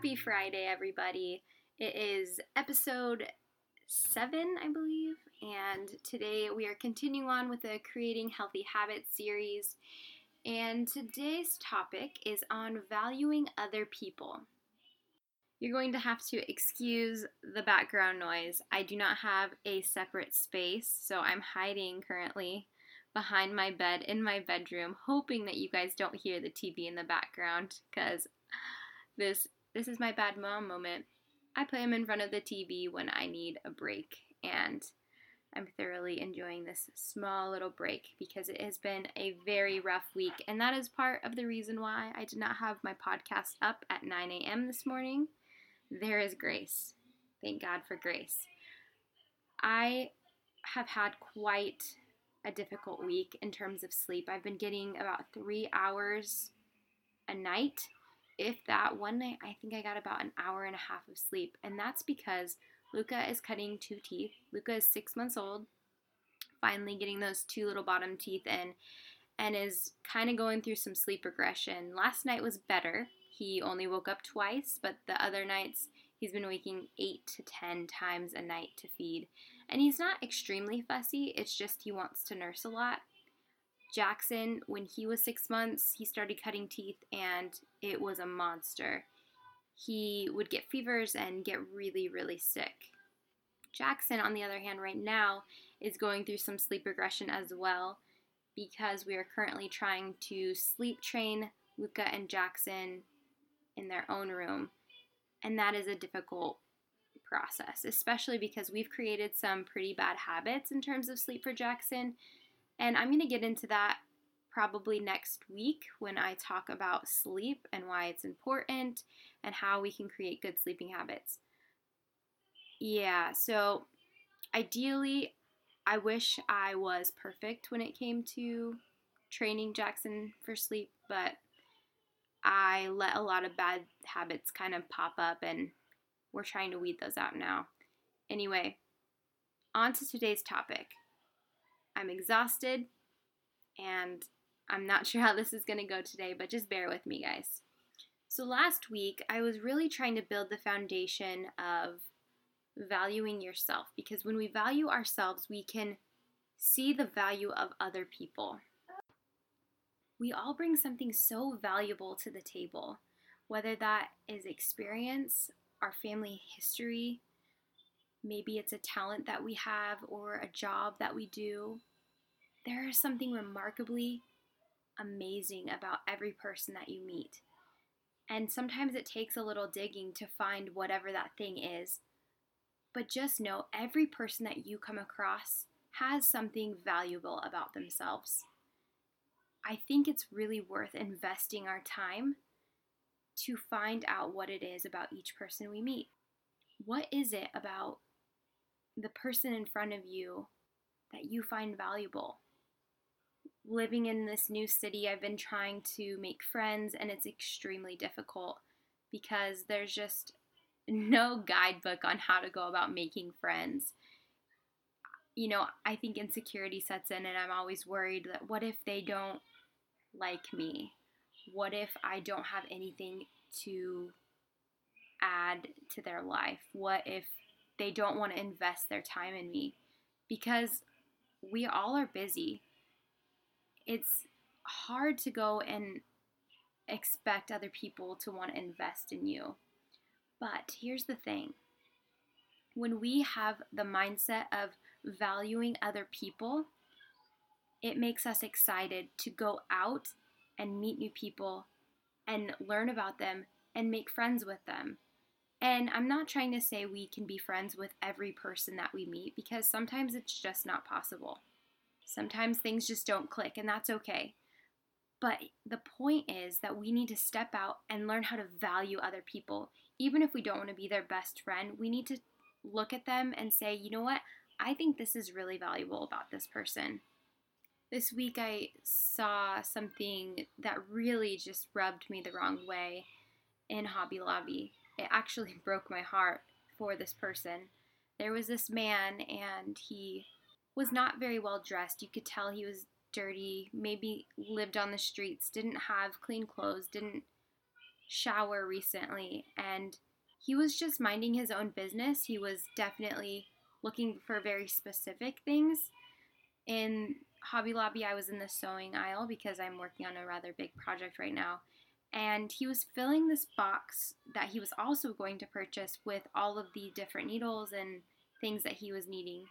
Happy Friday, everybody. It is episode seven, I believe, and today we are continuing on with the Creating Healthy Habits series. And today's topic is on valuing other people. You're going to have to excuse the background noise. I do not have a separate space, so I'm hiding currently behind my bed in my bedroom, hoping that you guys don't hear the TV in the background because this this is my bad mom moment. I put him in front of the TV when I need a break, and I'm thoroughly enjoying this small little break because it has been a very rough week, and that is part of the reason why I did not have my podcast up at 9 a.m. this morning. There is grace. Thank God for grace. I have had quite a difficult week in terms of sleep. I've been getting about three hours a night if that, one night I think I got about an hour and a half of sleep. And that's because Luca is cutting two teeth. Luca is six months old, finally getting those two little bottom teeth in, and is kind of going through some sleep regression. Last night was better. He only woke up twice, but the other nights he's been waking eight to ten times a night to feed. And he's not extremely fussy, it's just he wants to nurse a lot. Jackson, when he was six months, he started cutting teeth and it was a monster. He would get fevers and get really, really sick. Jackson, on the other hand, right now is going through some sleep regression as well because we are currently trying to sleep train Luca and Jackson in their own room. And that is a difficult process, especially because we've created some pretty bad habits in terms of sleep for Jackson and I'm going to get into that probably next week when I talk about sleep and why it's important and how we can create good sleeping habits. Yeah, so ideally, I wish I was perfect when it came to training Jackson for sleep, but I let a lot of bad habits kind of pop up and we're trying to weed those out now. Anyway, on to today's topic. I'm exhausted and I'm not sure how this is going to go today, but just bear with me, guys. So, last week, I was really trying to build the foundation of valuing yourself because when we value ourselves, we can see the value of other people. We all bring something so valuable to the table, whether that is experience, our family history, maybe it's a talent that we have or a job that we do. There is something remarkably amazing about every person that you meet. And sometimes it takes a little digging to find whatever that thing is. But just know every person that you come across has something valuable about themselves. I think it's really worth investing our time to find out what it is about each person we meet. What is it about the person in front of you that you find valuable. Living in this new city, I've been trying to make friends, and it's extremely difficult because there's just no guidebook on how to go about making friends. You know, I think insecurity sets in, and I'm always worried that what if they don't like me? What if I don't have anything to add to their life? What if they don't want to invest their time in me because we all are busy. It's hard to go and expect other people to want to invest in you. But here's the thing when we have the mindset of valuing other people, it makes us excited to go out and meet new people and learn about them and make friends with them. And I'm not trying to say we can be friends with every person that we meet because sometimes it's just not possible. Sometimes things just don't click, and that's okay. But the point is that we need to step out and learn how to value other people. Even if we don't want to be their best friend, we need to look at them and say, you know what? I think this is really valuable about this person. This week I saw something that really just rubbed me the wrong way in Hobby Lobby it actually broke my heart for this person. There was this man, and he was not very well dressed. You could tell he was dirty, maybe lived on the streets, didn't have clean clothes, didn't shower recently and he was just minding his own business. He was definitely looking for very specific things. In Hobby Lobby, I was in the sewing aisle because I'm working on a rather big project right now. And he was filling this box that he was also going to purchase with all of the different needles and things that he was needing.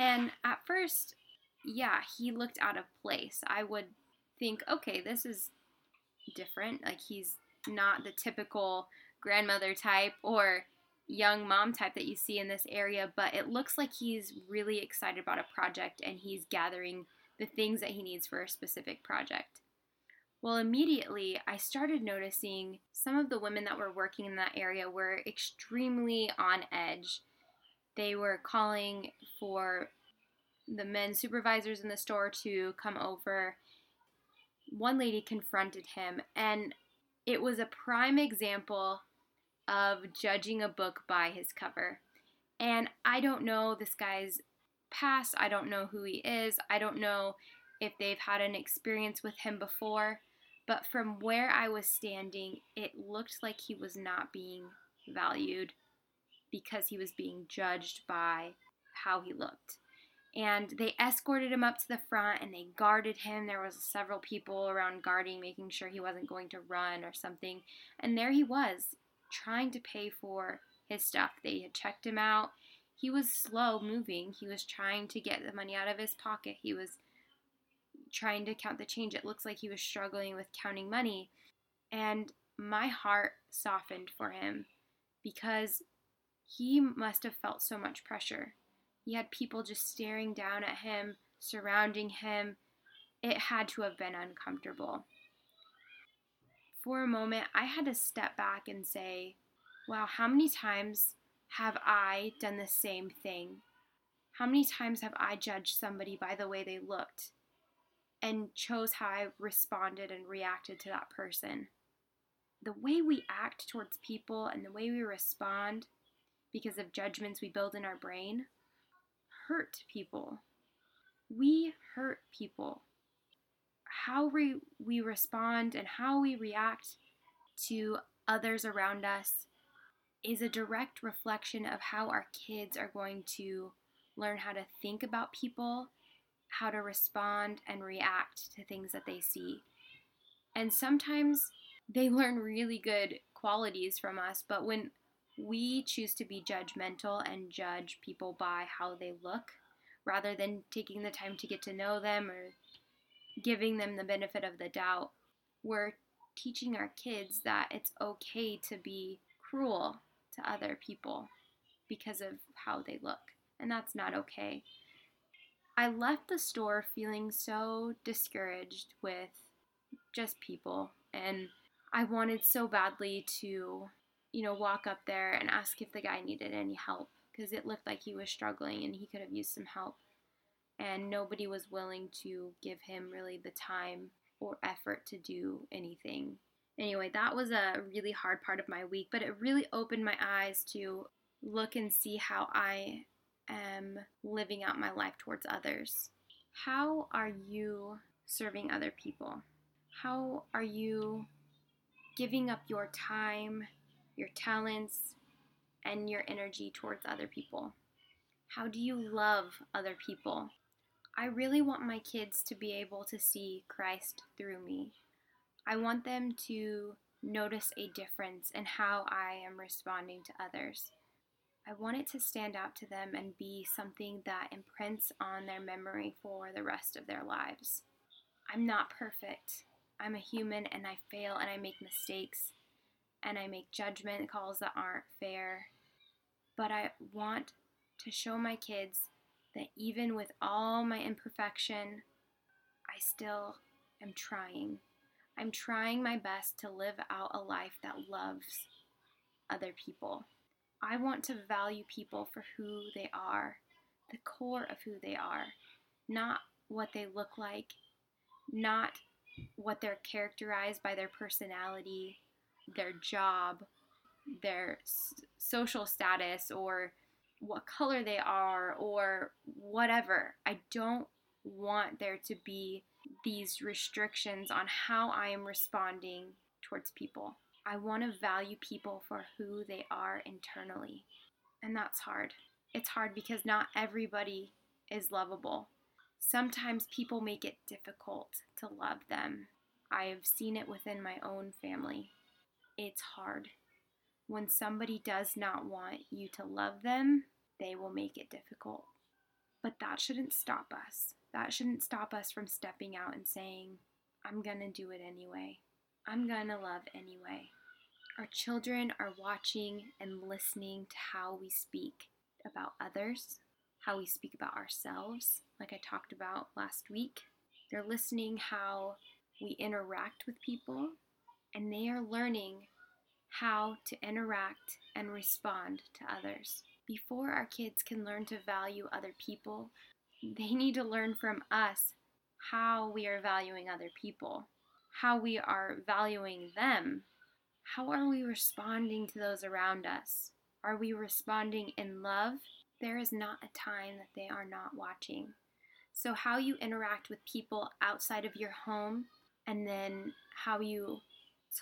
And at first, yeah, he looked out of place. I would think, okay, this is different. Like he's not the typical grandmother type or young mom type that you see in this area, but it looks like he's really excited about a project and he's gathering the things that he needs for a specific project. Well, immediately I started noticing some of the women that were working in that area were extremely on edge. They were calling for the men supervisors in the store to come over. One lady confronted him, and it was a prime example of judging a book by his cover. And I don't know this guy's past. I don't know who he is. I don't know if they've had an experience with him before. But from where I was standing, it looked like he was not being valued because he was being judged by how he looked. And they escorted him up to the front and they guarded him. There was several people around guarding, making sure he wasn't going to run or something. And there he was trying to pay for his stuff. They had checked him out. He was slow moving. He was trying to get the money out of his pocket. He was trying to count the change. It looks like he was struggling with counting money. And my heart softened for him because he must have felt so much pressure. He had people just staring down at him, surrounding him. It had to have been uncomfortable for a moment, I had to step back and say, wow, how many times have I done the same thing? How many times have I judged somebody by the way they looked and chose how I responded and reacted to that person? The way we act towards people and the way we respond because of judgments we build in our brain hurt people. We hurt people how we, we respond and how we react to others around us is a direct reflection of how our kids are going to learn how to think about people, how to respond and react to things that they see. And sometimes they learn really good qualities from us, but when we choose to be judgmental and judge people by how they look rather than taking the time to get to know them or giving them the benefit of the doubt. We're teaching our kids that it's okay to be cruel to other people because of how they look, and that's not okay. I left the store feeling so discouraged with just people, and I wanted so badly to, you know, walk up there and ask if the guy needed any help because it looked like he was struggling and he could have used some help and nobody was willing to give him really the time or effort to do anything. Anyway, that was a really hard part of my week, but it really opened my eyes to look and see how I am living out my life towards others. How are you serving other people? How are you giving up your time, your talents, and your energy towards other people? How do you love other people? I really want my kids to be able to see Christ through me. I want them to notice a difference in how I am responding to others. I want it to stand out to them and be something that imprints on their memory for the rest of their lives. I'm not perfect. I'm a human and I fail and I make mistakes and I make judgment calls that aren't fair. But I want to show my kids that even with all my imperfection, I still am trying. I'm trying my best to live out a life that loves other people. I want to value people for who they are, the core of who they are, not what they look like, not what they're characterized by their personality, their job, their social status, or what color they are or whatever. I don't want there to be these restrictions on how I am responding towards people. I want to value people for who they are internally. And that's hard. It's hard because not everybody is lovable. Sometimes people make it difficult to love them. I've seen it within my own family. It's hard. When somebody does not want you to love them, they will make it difficult. But that shouldn't stop us. That shouldn't stop us from stepping out and saying, I'm going to do it anyway. I'm going to love anyway. Our children are watching and listening to how we speak about others, how we speak about ourselves, like I talked about last week. They're listening how we interact with people, and they are learning how to interact and respond to others. Before our kids can learn to value other people, they need to learn from us how we are valuing other people, how we are valuing them. How are we responding to those around us? Are we responding in love? There is not a time that they are not watching. So, how you interact with people outside of your home, and then how you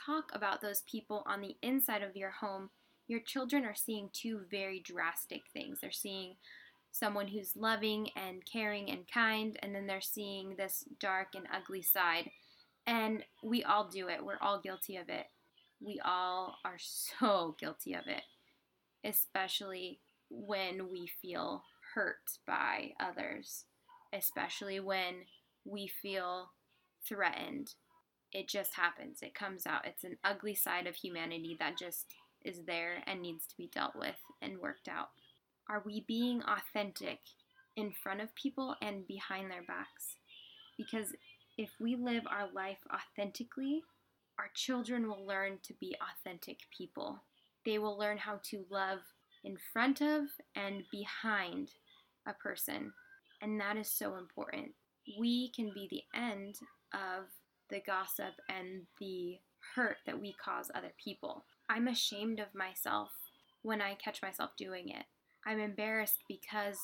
talk about those people on the inside of your home, your children are seeing two very drastic things. They're seeing someone who's loving and caring and kind, and then they're seeing this dark and ugly side. And we all do it, we're all guilty of it. We all are so guilty of it, especially when we feel hurt by others, especially when we feel threatened. It just happens, it comes out. It's an ugly side of humanity that just is there and needs to be dealt with and worked out. Are we being authentic in front of people and behind their backs? Because if we live our life authentically, our children will learn to be authentic people. They will learn how to love in front of and behind a person. And that is so important. We can be the end of the gossip and the hurt that we cause other people. I'm ashamed of myself when I catch myself doing it. I'm embarrassed because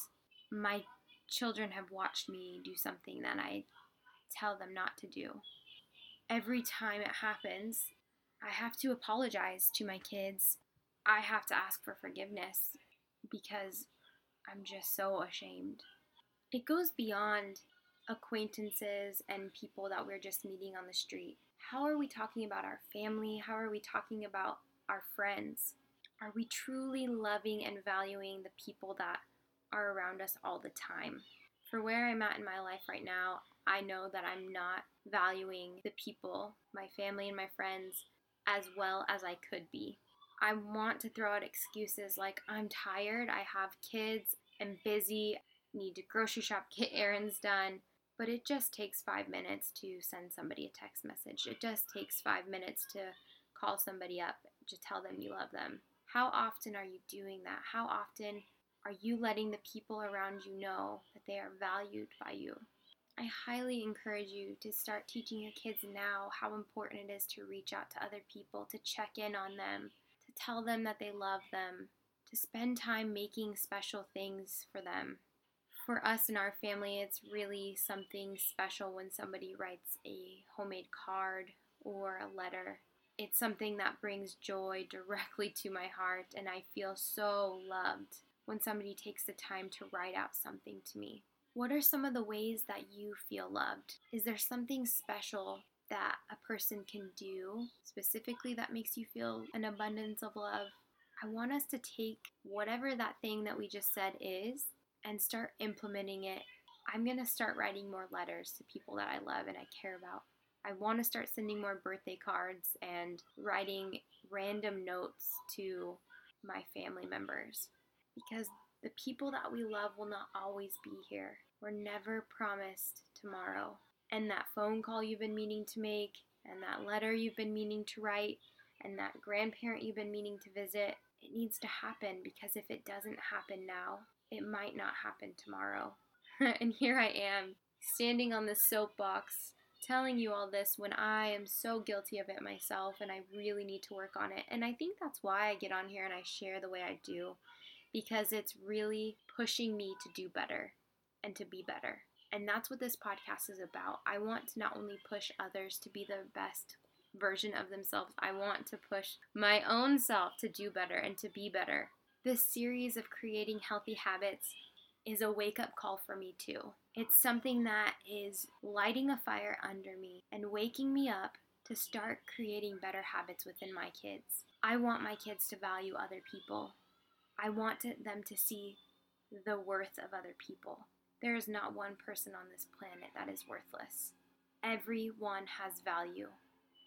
my children have watched me do something that I tell them not to do. Every time it happens, I have to apologize to my kids. I have to ask for forgiveness because I'm just so ashamed. It goes beyond acquaintances and people that we're just meeting on the street. How are we talking about our family? How are we talking about our friends? Are we truly loving and valuing the people that are around us all the time? For where I'm at in my life right now, I know that I'm not valuing the people, my family and my friends, as well as I could be. I want to throw out excuses like I'm tired, I have kids, I'm busy, need to grocery shop, get errands done. But it just takes five minutes to send somebody a text message. It just takes five minutes to call somebody up to tell them you love them. How often are you doing that? How often are you letting the people around you know that they are valued by you? I highly encourage you to start teaching your kids now how important it is to reach out to other people, to check in on them, to tell them that they love them, to spend time making special things for them. For us in our family, it's really something special when somebody writes a homemade card or a letter it's something that brings joy directly to my heart, and I feel so loved when somebody takes the time to write out something to me. What are some of the ways that you feel loved? Is there something special that a person can do specifically that makes you feel an abundance of love? I want us to take whatever that thing that we just said is and start implementing it. I'm going to start writing more letters to people that I love and I care about. I want to start sending more birthday cards and writing random notes to my family members because the people that we love will not always be here. We're never promised tomorrow. And that phone call you've been meaning to make, and that letter you've been meaning to write, and that grandparent you've been meaning to visit, it needs to happen because if it doesn't happen now, it might not happen tomorrow. and here I am, standing on this soapbox telling you all this when I am so guilty of it myself and I really need to work on it. And I think that's why I get on here and I share the way I do because it's really pushing me to do better and to be better. And that's what this podcast is about. I want to not only push others to be the best version of themselves. I want to push my own self to do better and to be better. This series of creating healthy habits is a wake up call for me, too. It's something that is lighting a fire under me and waking me up to start creating better habits within my kids. I want my kids to value other people. I want to, them to see the worth of other people. There is not one person on this planet that is worthless. Everyone has value.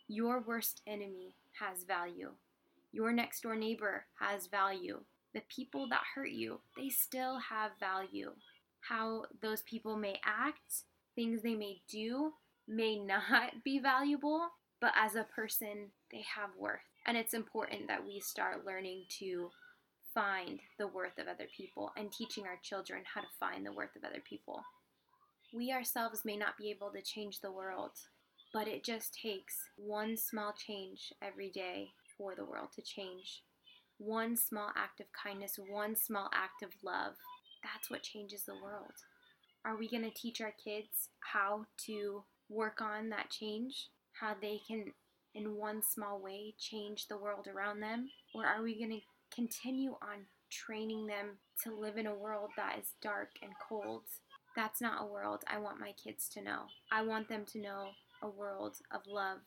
Your worst enemy has value. Your next door neighbor has value. The people that hurt you, they still have value. How those people may act, things they may do, may not be valuable, but as a person, they have worth. And it's important that we start learning to find the worth of other people and teaching our children how to find the worth of other people. We ourselves may not be able to change the world, but it just takes one small change every day for the world to change. One small act of kindness, one small act of love. That's what changes the world. Are we going to teach our kids how to work on that change? How they can, in one small way, change the world around them? Or are we going to continue on training them to live in a world that is dark and cold. That's not a world I want my kids to know. I want them to know a world of love,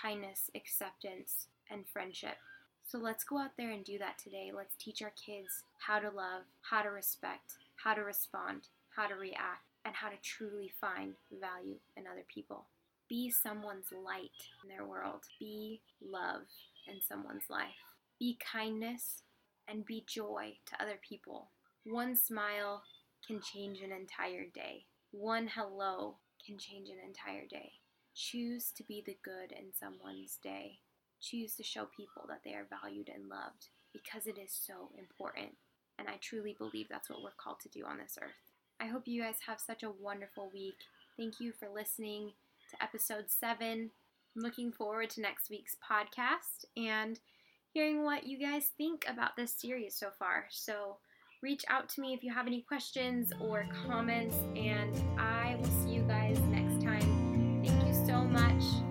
kindness, acceptance, and friendship. So let's go out there and do that today. Let's teach our kids how to love, how to respect, how to respond, how to react, and how to truly find value in other people. Be someone's light in their world. Be love in someone's life. Be kindness and be joy to other people. One smile can change an entire day. One hello can change an entire day. Choose to be the good in someone's day choose to show people that they are valued and loved because it is so important. And I truly believe that's what we're called to do on this earth. I hope you guys have such a wonderful week. Thank you for listening to episode seven. I'm looking forward to next week's podcast and hearing what you guys think about this series so far. So reach out to me if you have any questions or comments, and I will see you guys next time. Thank you so much.